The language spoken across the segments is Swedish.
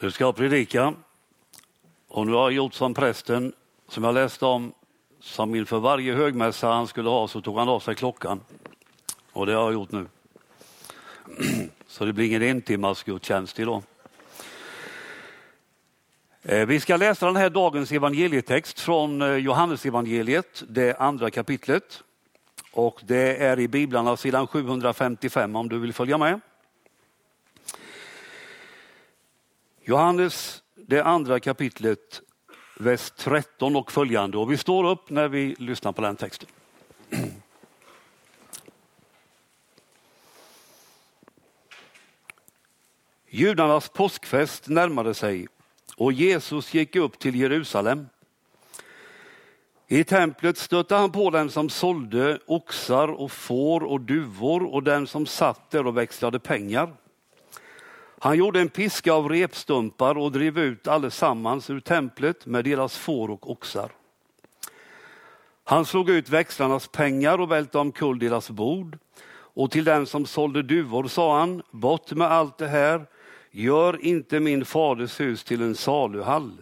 Nu ska jag predika och nu har jag gjort som prästen som jag läste om som inför varje högmässa han skulle ha så tog han av sig klockan. Och det har jag gjort nu. Så det blir ingen entimmas gudstjänst idag. Eh, vi ska läsa den här dagens evangelietext från eh, Johannesevangeliet, Johannes evangeliet, det andra kapitlet. Och det är i biblarna sidan 755 om du vill följa med. Johannes, det andra kapitlet, vers 13 och följande. Och vi står upp när vi lyssnar på den texten. Judarnas påskfest närmade sig och Jesus gick upp till Jerusalem. I templet stötte han på den som sålde oxar och får och duvor och den som satt där och växlade pengar. Han gjorde en piska av repstumpar och drev ut allesammans ur templet med deras får och oxar. Han slog ut växlarnas pengar och välte omkull deras bord. Och till den som sålde duvor sa han, bort med allt det här, gör inte min faders hus till en saluhall.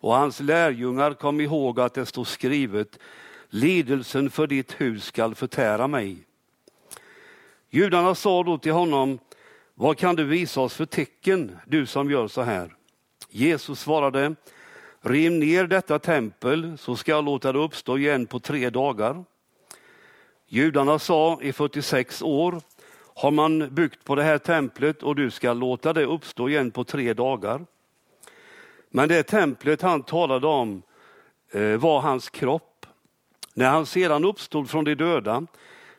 Och hans lärjungar kom ihåg att det stod skrivet, lidelsen för ditt hus skall förtära mig. Judarna sa då till honom, vad kan du visa oss för tecken, du som gör så här? Jesus svarade, riv ner detta tempel så ska jag låta det uppstå igen på tre dagar. Judarna sa i 46 år har man byggt på det här templet och du ska låta det uppstå igen på tre dagar. Men det templet han talade om eh, var hans kropp. När han sedan uppstod från de döda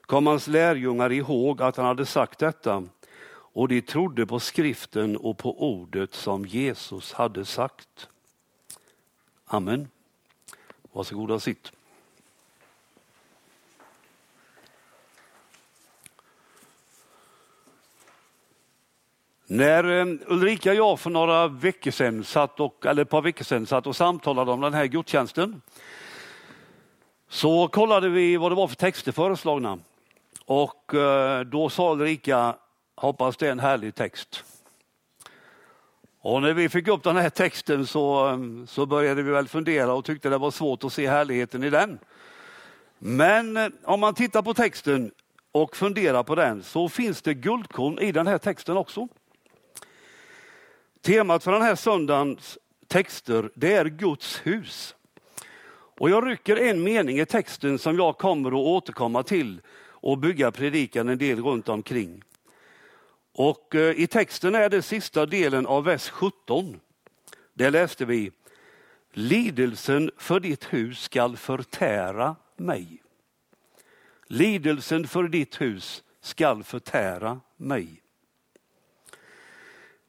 kom hans lärjungar ihåg att han hade sagt detta och de trodde på skriften och på ordet som Jesus hade sagt. Amen. Varsågoda sitt. När eh, Ulrika och jag för några veckor sedan satt och, eller ett par veckor sedan satt och samtalade om den här gudstjänsten så kollade vi vad det var för texter föreslagna. Och eh, då sa Ulrika, hoppas det är en härlig text. Och när vi fick upp den här texten så, mm, så började vi väl fundera och tyckte det var svårt att se härligheten i den. Men eh, om man tittar på texten och funderar på den så finns det guldkorn i den här texten också. Temat för den här söndagens texter det är Guds hus. Och jag rycker en mening i texten som jag kommer att återkomma till och bygga predikan en del runt omkring. Och eh, i texten är det sista delen av vers 17. Där läste vi Lidelsen för ditt hus skall förtära mig. Lidelsen för ditt hus skall förtära mig.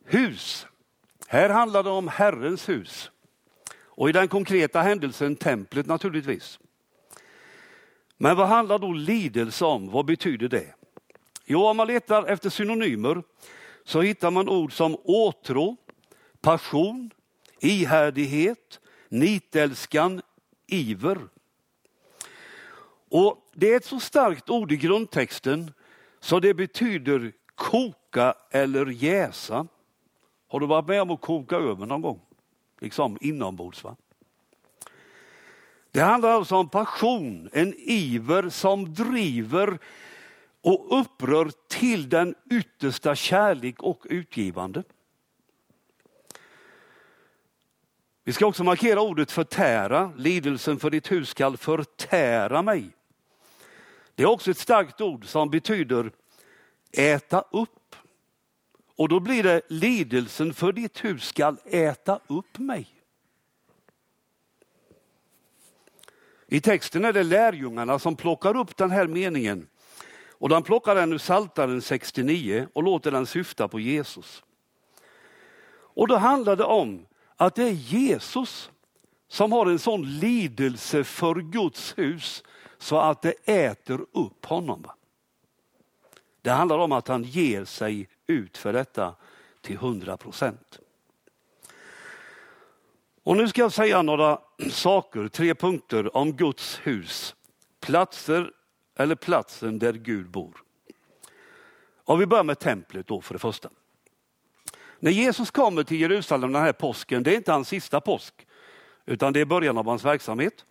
Hus här handlar det om Herrens hus. Och i den konkreta händelsen templet naturligtvis. Men vad handlar då lidelse om? Vad betyder det? Jo, om man letar efter synonymer så hittar man ord som åtrå, passion, ihärdighet, nitälskan, iver. Och Det är ett så starkt ord i grundtexten så det betyder koka eller jäsa. Har du varit med om att koka över någon gång? Liksom inombords. Va? Det handlar alltså om passion, en iver som driver och upprör till den yttersta kärlek och utgivande. Vi ska också markera ordet förtära. Lidelsen för ditt hus skall förtära mig. Det är också ett starkt ord som betyder äta upp. Och då blir det lidelsen för ditt hus skall äta upp mig. I texten är det lärjungarna som plockar upp den här meningen och de plockar den ur Psaltaren 69 och låter den syfta på Jesus. Och då handlar det om att det är Jesus som har en sån lidelse för Guds hus så att det äter upp honom. Det handlar om att han ger sig ut för detta till 100 procent. Och nu ska jag säga några saker, tre punkter om Guds hus. Platser eller platsen där Gud bor. Om vi börjar med templet då för det första. När Jesus kommer till Jerusalem den här påsken, det är inte hans sista påsk, utan det är början av hans verksamhet.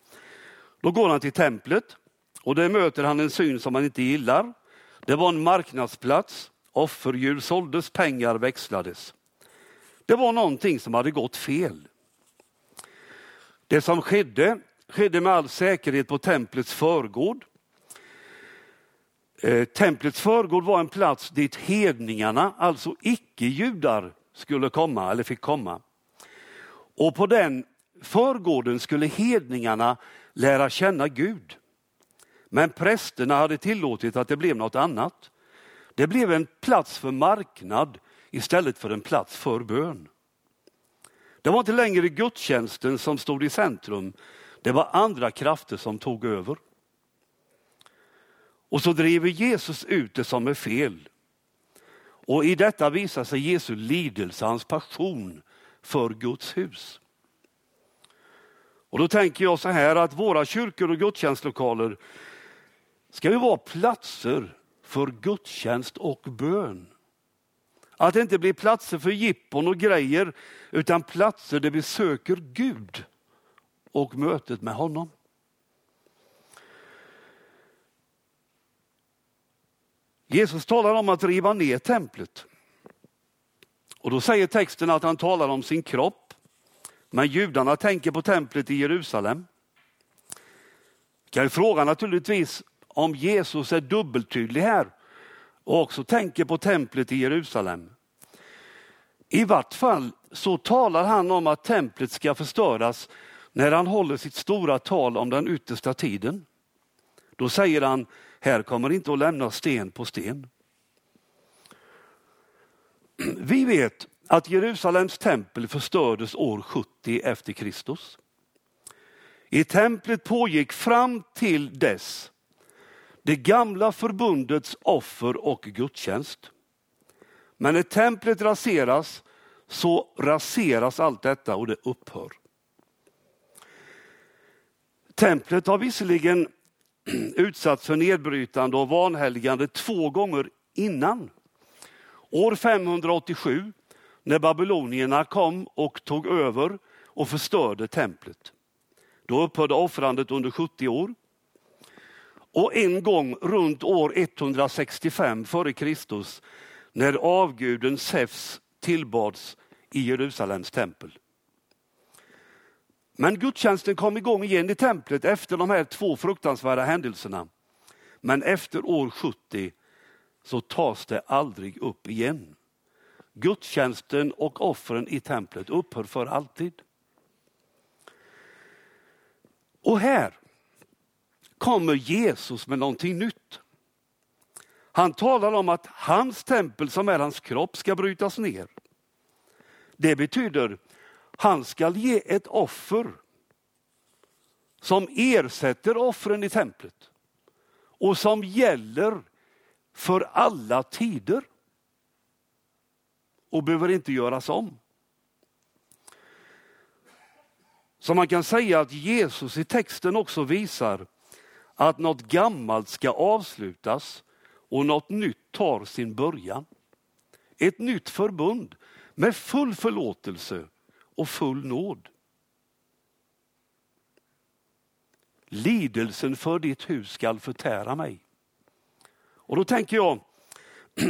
Då går han till templet och där möter han en syn som han inte gillar. Det var en marknadsplats, offerdjur såldes, pengar växlades. Det var någonting som hade gått fel. Det som skedde, skedde med all säkerhet på templets förgård. Eh, templets förgård var en plats dit hedningarna, alltså icke-judar, skulle komma eller fick komma. Och på den förgården skulle hedningarna lära känna Gud. Men prästerna hade tillåtit att det blev något annat. Det blev en plats för marknad istället för en plats för bön. Det var inte längre gudstjänsten som stod i centrum, det var andra krafter som tog över. Och så driver Jesus ut det som är fel. Och i detta visar sig Jesu lidelse, hans passion för Guds hus. Och då tänker jag så här att våra kyrkor och gudstjänstlokaler ska ju vara platser för gudstjänst och bön. Att det inte blir platser för jippon och grejer utan platser där vi söker Gud och mötet med honom. Jesus talar om att riva ner templet. Och då säger texten att han talar om sin kropp. Men judarna tänker på templet i Jerusalem. Kan ju fråga naturligtvis om Jesus är dubbeltydlig här och också tänker på templet i Jerusalem. I vart fall så talar han om att templet ska förstöras när han håller sitt stora tal om den yttersta tiden. Då säger han, här kommer inte att lämna sten på sten. Vi vet att Jerusalems tempel förstördes år 70 efter Kristus. I templet pågick fram till dess det gamla förbundets offer och gudstjänst. Men när templet raseras så raseras allt detta och det upphör. Templet har visserligen utsatts för nedbrytande och vanhelgande två gånger innan. År 587 när babylonierna kom och tog över och förstörde templet. Då upphörde offrandet under 70 år. Och en gång runt år 165 f.Kr. när avguden Zeus tillbads i Jerusalems tempel. Men gudstjänsten kom igång igen i templet efter de här två fruktansvärda händelserna. Men efter år 70 så tas det aldrig upp igen. Gudstjänsten och offren i templet upphör för alltid. Och här kommer Jesus med någonting nytt. Han talar om att hans tempel som är hans kropp ska brytas ner. Det betyder han ska ge ett offer som ersätter offren i templet och som gäller för alla tider och behöver inte göras om. Så man kan säga att Jesus i texten också visar att något gammalt ska avslutas och något nytt tar sin början. Ett nytt förbund med full förlåtelse och full nåd. Lidelsen för ditt hus skall förtära mig. Och då tänker jag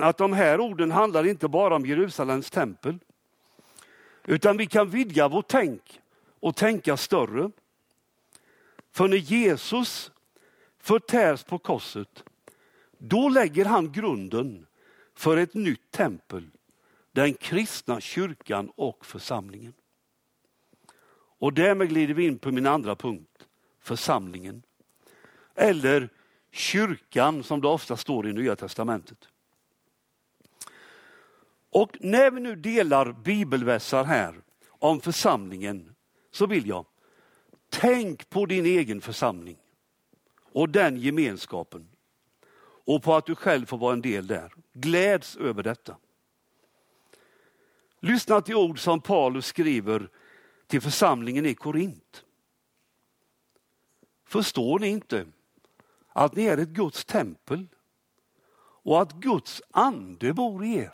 att de här orden handlar inte bara om Jerusalems tempel. Utan vi kan vidga vårt tänk och tänka större. För när Jesus förtärs på korset, då lägger han grunden för ett nytt tempel, den kristna kyrkan och församlingen. Och därmed glider vi in på min andra punkt, församlingen. Eller kyrkan som det ofta står i Nya Testamentet. Och när vi nu delar bibelvässar här om församlingen så vill jag, tänk på din egen församling och den gemenskapen och på att du själv får vara en del där. Gläds över detta. Lyssna till ord som Paulus skriver till församlingen i Korint. Förstår ni inte att ni är ett Guds tempel och att Guds ande bor i er?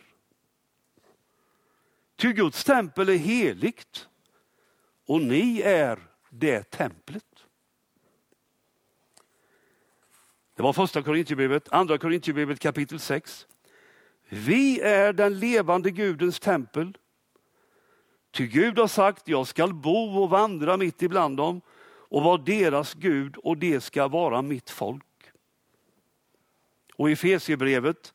Ty Guds tempel är heligt och ni är det templet. Det var första Korintierbrevet, andra Korintierbrevet kapitel 6. Vi är den levande Gudens tempel. Ty Gud har sagt, jag skall bo och vandra mitt ibland dem och vara deras Gud och det ska vara mitt folk. Och i Efesierbrevet,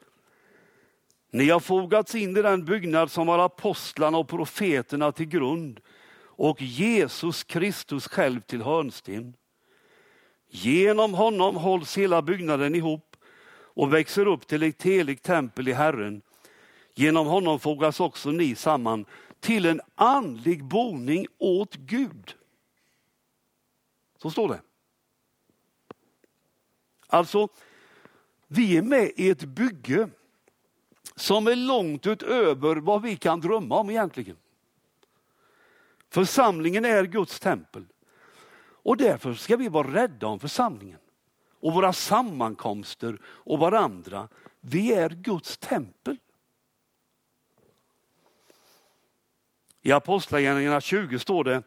ni har fogats in i den byggnad som har apostlarna och profeterna till grund och Jesus Kristus själv till hörnsten. Genom honom hålls hela byggnaden ihop och växer upp till ett heligt tempel i Herren. Genom honom fogas också ni samman till en andlig boning åt Gud. Så står det. Alltså, vi är med i ett bygge som är långt utöver vad vi kan drömma om egentligen. Församlingen är Guds tempel. Och därför ska vi vara rädda om församlingen och våra sammankomster och varandra. Vi är Guds tempel. I Apostlagärningarna 20 står det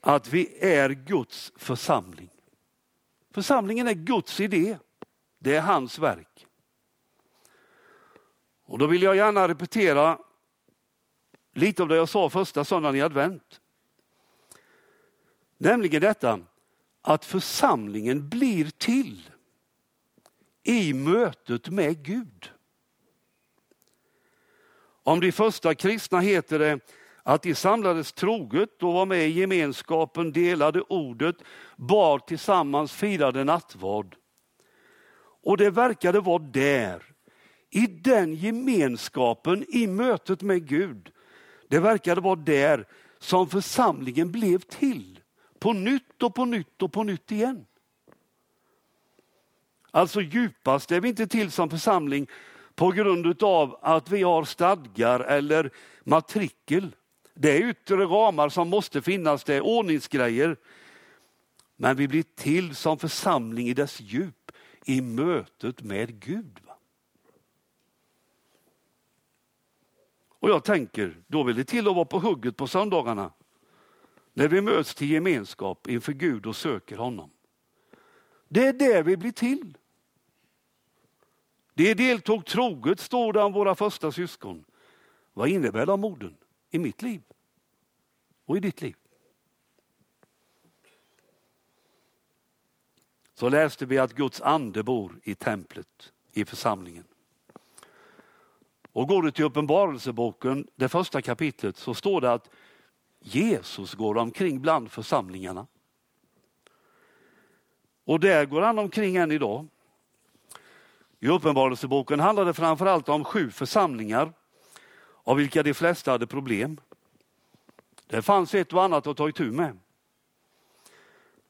att vi är Guds församling. Församlingen är Guds idé. Det är hans verk. Och då vill jag gärna repetera lite av det jag sa första söndagen i advent. Nämligen detta att församlingen blir till i mötet med Gud. Om de första kristna heter det att de samlades troget och var med i gemenskapen, delade ordet, bad tillsammans, firade nattvard. Och det verkade vara där, i den gemenskapen, i mötet med Gud. Det verkade vara där som församlingen blev till. På nytt och på nytt och på nytt igen. Alltså djupast är vi inte till som församling på grund av att vi har stadgar eller matrikel. Det är yttre ramar som måste finnas, det är ordningsgrejer. Men vi blir till som församling i dess djup, i mötet med Gud. Och jag tänker, då vill det till att vara på hugget på söndagarna. När vi möts till gemenskap inför Gud och söker honom. Det är det vi blir till. Det deltog troget, står det om våra första syskon. Vad innebär de orden i mitt liv och i ditt liv? Så läste vi att Guds ande bor i templet, i församlingen. Och går du till Uppenbarelseboken, det första kapitlet, så står det att Jesus går omkring bland församlingarna. Och där går han omkring än idag. I Uppenbarelseboken handlar det framförallt om sju församlingar, av vilka de flesta hade problem. Det fanns ett och annat att ta itu med.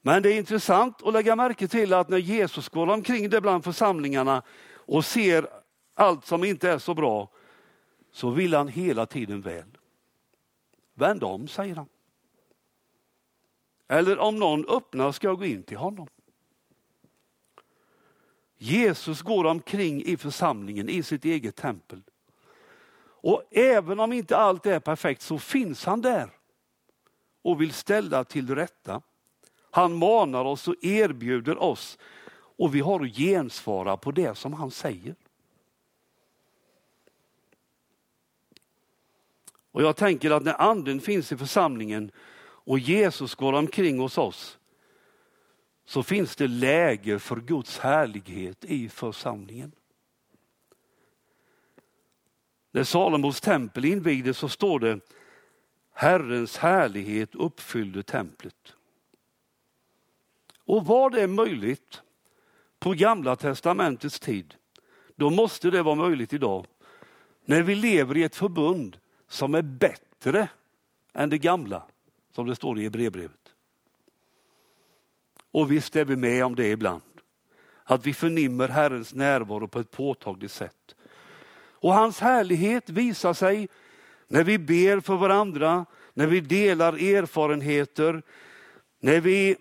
Men det är intressant att lägga märke till att när Jesus går omkring det bland församlingarna och ser allt som inte är så bra, så vill han hela tiden väl. Vänd om, säger han. Eller om någon öppnar ska jag gå in till honom. Jesus går omkring i församlingen, i sitt eget tempel. Och även om inte allt är perfekt så finns han där och vill ställa till rätta. Han manar oss och erbjuder oss och vi har att gensvara på det som han säger. Och jag tänker att när anden finns i församlingen och Jesus går omkring hos oss så finns det läge för Guds härlighet i församlingen. När Salomos tempel invigdes så står det Herrens härlighet uppfyllde templet. Och var det möjligt på gamla testamentets tid, då måste det vara möjligt idag. När vi lever i ett förbund som är bättre än det gamla, som det står i Hebreerbrevet. Och visst är vi med om det ibland. Att vi förnimmer Herrens närvaro på ett påtagligt sätt. Och hans härlighet visar sig när vi ber för varandra, när vi delar erfarenheter, när vi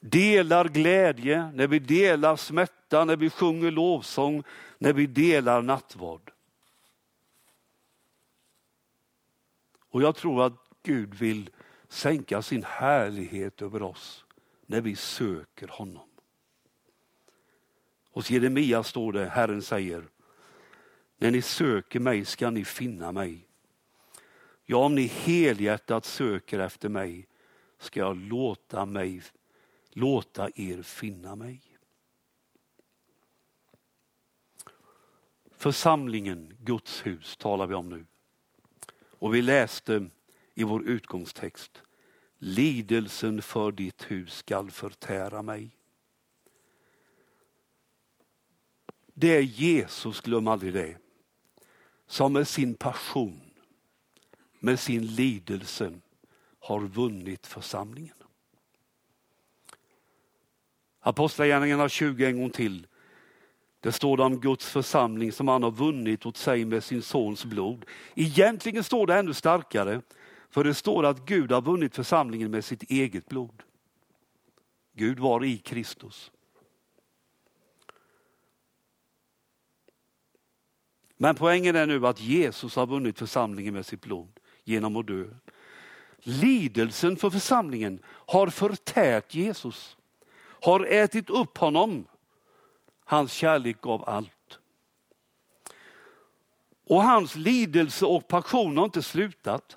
delar glädje, när vi delar smärta, när vi sjunger lovsång, när vi delar nattvard. Och jag tror att Gud vill sänka sin härlighet över oss när vi söker honom. Hos Jeremia står det, Herren säger, när ni söker mig ska ni finna mig. Ja, om ni helhjärtat söker efter mig ska jag låta, mig, låta er finna mig. Församlingen, Guds hus, talar vi om nu. Och vi läste i vår utgångstext, lidelsen för ditt hus skall förtära mig. Det är Jesus, glöm aldrig det, som med sin passion, med sin lidelse har vunnit församlingen. Apostlagärningarna 20 en gång till. Det står det om Guds församling som han har vunnit åt sig med sin sons blod. Egentligen står det ännu starkare, för det står att Gud har vunnit församlingen med sitt eget blod. Gud var i Kristus. Men poängen är nu att Jesus har vunnit församlingen med sitt blod genom att dö. Lidelsen för församlingen har förtärt Jesus, har ätit upp honom. Hans kärlek gav allt. Och hans lidelse och passion har inte slutat.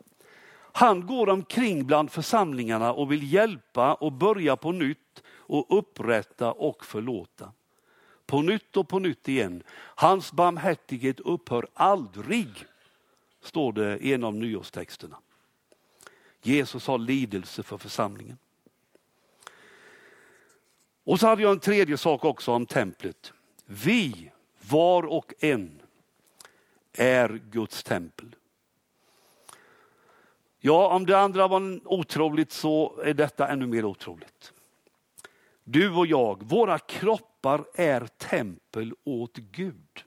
Han går omkring bland församlingarna och vill hjälpa och börja på nytt och upprätta och förlåta. På nytt och på nytt igen. Hans barmhärtighet upphör aldrig, står det i en av nyårstexterna. Jesus har lidelse för församlingen. Och så hade jag en tredje sak också om templet. Vi, var och en, är Guds tempel. Ja, om det andra var otroligt så är detta ännu mer otroligt. Du och jag, våra kroppar är tempel åt Gud.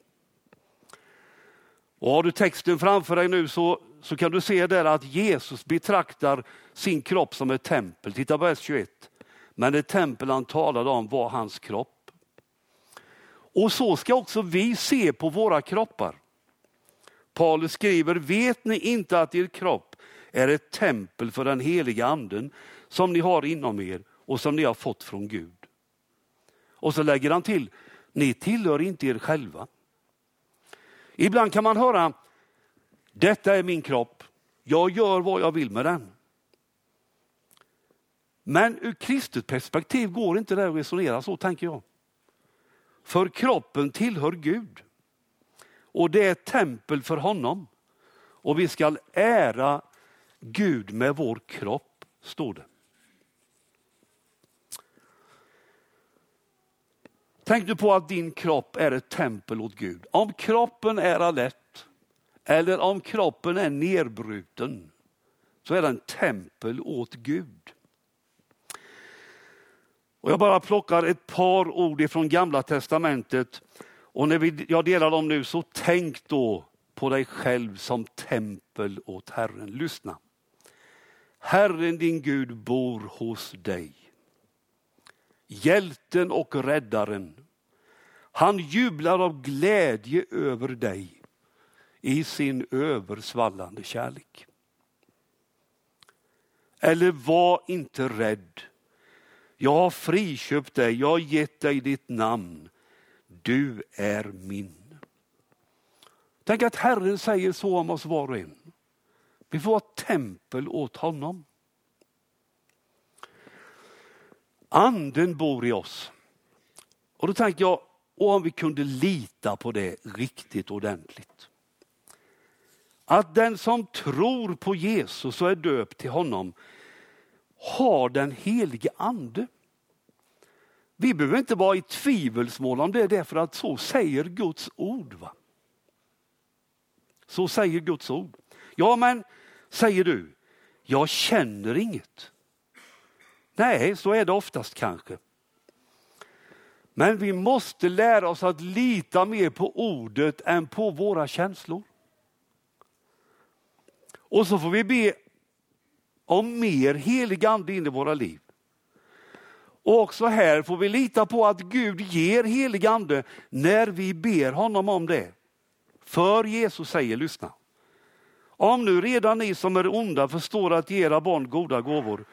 Och har du texten framför dig nu så, så kan du se där att Jesus betraktar sin kropp som ett tempel. Titta på vers 21. Men det tempel han talade om var hans kropp. Och så ska också vi se på våra kroppar. Paulus skriver, vet ni inte att er kropp är ett tempel för den heliga anden som ni har inom er och som ni har fått från Gud. Och så lägger han till, ni tillhör inte er själva. Ibland kan man höra, detta är min kropp, jag gör vad jag vill med den. Men ur kristet perspektiv går inte det att resonera så, tänker jag. För kroppen tillhör Gud. Och det är ett tempel för honom. Och vi ska ära Gud med vår kropp, står det. Tänk nu på att din kropp är ett tempel åt Gud. Om kroppen är alert eller om kroppen är nerbruten så är den tempel åt Gud. Och jag bara plockar ett par ord ifrån gamla testamentet och när vi, jag delar dem nu så tänk då på dig själv som tempel åt Herren. Lyssna. Herren din Gud bor hos dig. Hjälten och räddaren. Han jublar av glädje över dig i sin översvallande kärlek. Eller var inte rädd. Jag har friköpt dig, jag har gett dig ditt namn. Du är min. Tänk att Herren säger så om oss var och en. Vi får vara tempel åt honom. Anden bor i oss. Och då tänker jag, och om vi kunde lita på det riktigt ordentligt. Att den som tror på Jesus och är döpt till honom har den helige ande. Vi behöver inte vara i tvivelsmål om det därför att så säger Guds ord. Va? Så säger Guds ord. Ja men, säger du, jag känner inget. Nej, så är det oftast kanske. Men vi måste lära oss att lita mer på ordet än på våra känslor. Och så får vi be om mer helig ande in i våra liv. Och också här får vi lita på att Gud ger helig ande när vi ber honom om det. För Jesus säger, lyssna. Om nu redan ni som är onda förstår att ge era barn goda gåvor,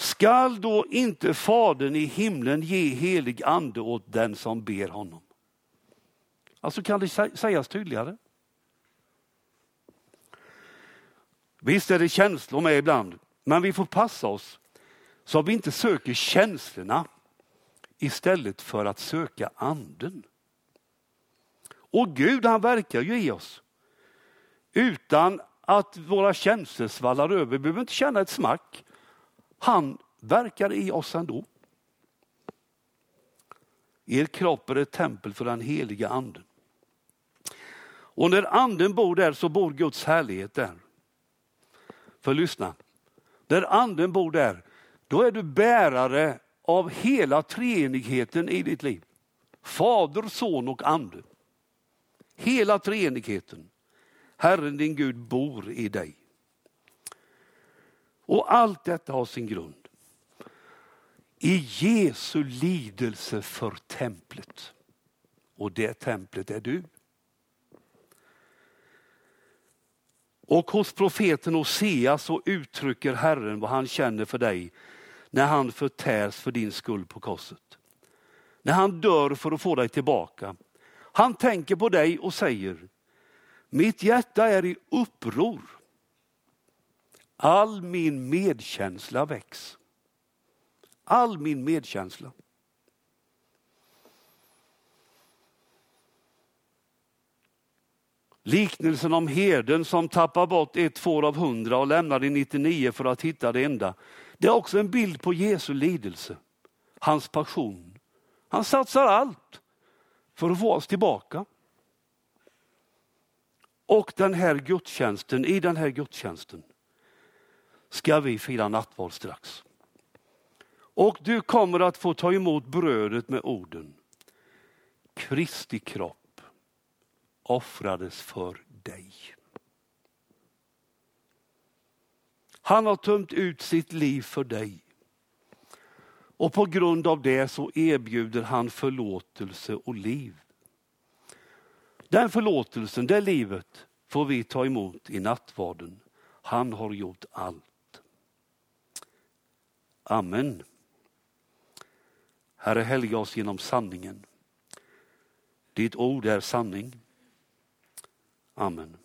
skall då inte Fadern i himlen ge helig ande åt den som ber honom? Alltså kan det sägas tydligare? Visst är det känslor med ibland, men vi får passa oss så att vi inte söker känslorna istället för att söka anden. Och Gud han verkar ju i oss utan att våra känslor svallar över. Vi behöver inte känna ett smack. Han verkar i oss ändå. Er kropp är ett tempel för den heliga anden. Och när anden bor där så bor Guds härlighet där. För lyssna, när anden bor där, då är du bärare av hela treenigheten i ditt liv. Fader, son och ande. Hela treenigheten. Herren din Gud bor i dig. Och allt detta har sin grund i Jesu lidelse för templet. Och det templet är du. Och hos profeten Hosea så uttrycker Herren vad han känner för dig när han förtärs för din skull på korset. När han dör för att få dig tillbaka. Han tänker på dig och säger, mitt hjärta är i uppror. All min medkänsla väcks. All min medkänsla. Liknelsen om herden som tappar bort ett får av hundra och lämnar de 99 för att hitta det enda. Det är också en bild på Jesu lidelse, hans passion. Han satsar allt för att få oss tillbaka. Och den här gudstjänsten, i den här gudstjänsten ska vi fira nattvard strax. Och du kommer att få ta emot brödet med orden. Kristi kropp offrades för dig. Han har tömt ut sitt liv för dig. Och på grund av det så erbjuder han förlåtelse och liv. Den förlåtelsen, det livet får vi ta emot i nattvarden. Han har gjort allt. Amen. Herre, helga oss genom sanningen. Ditt ord är sanning. Amen.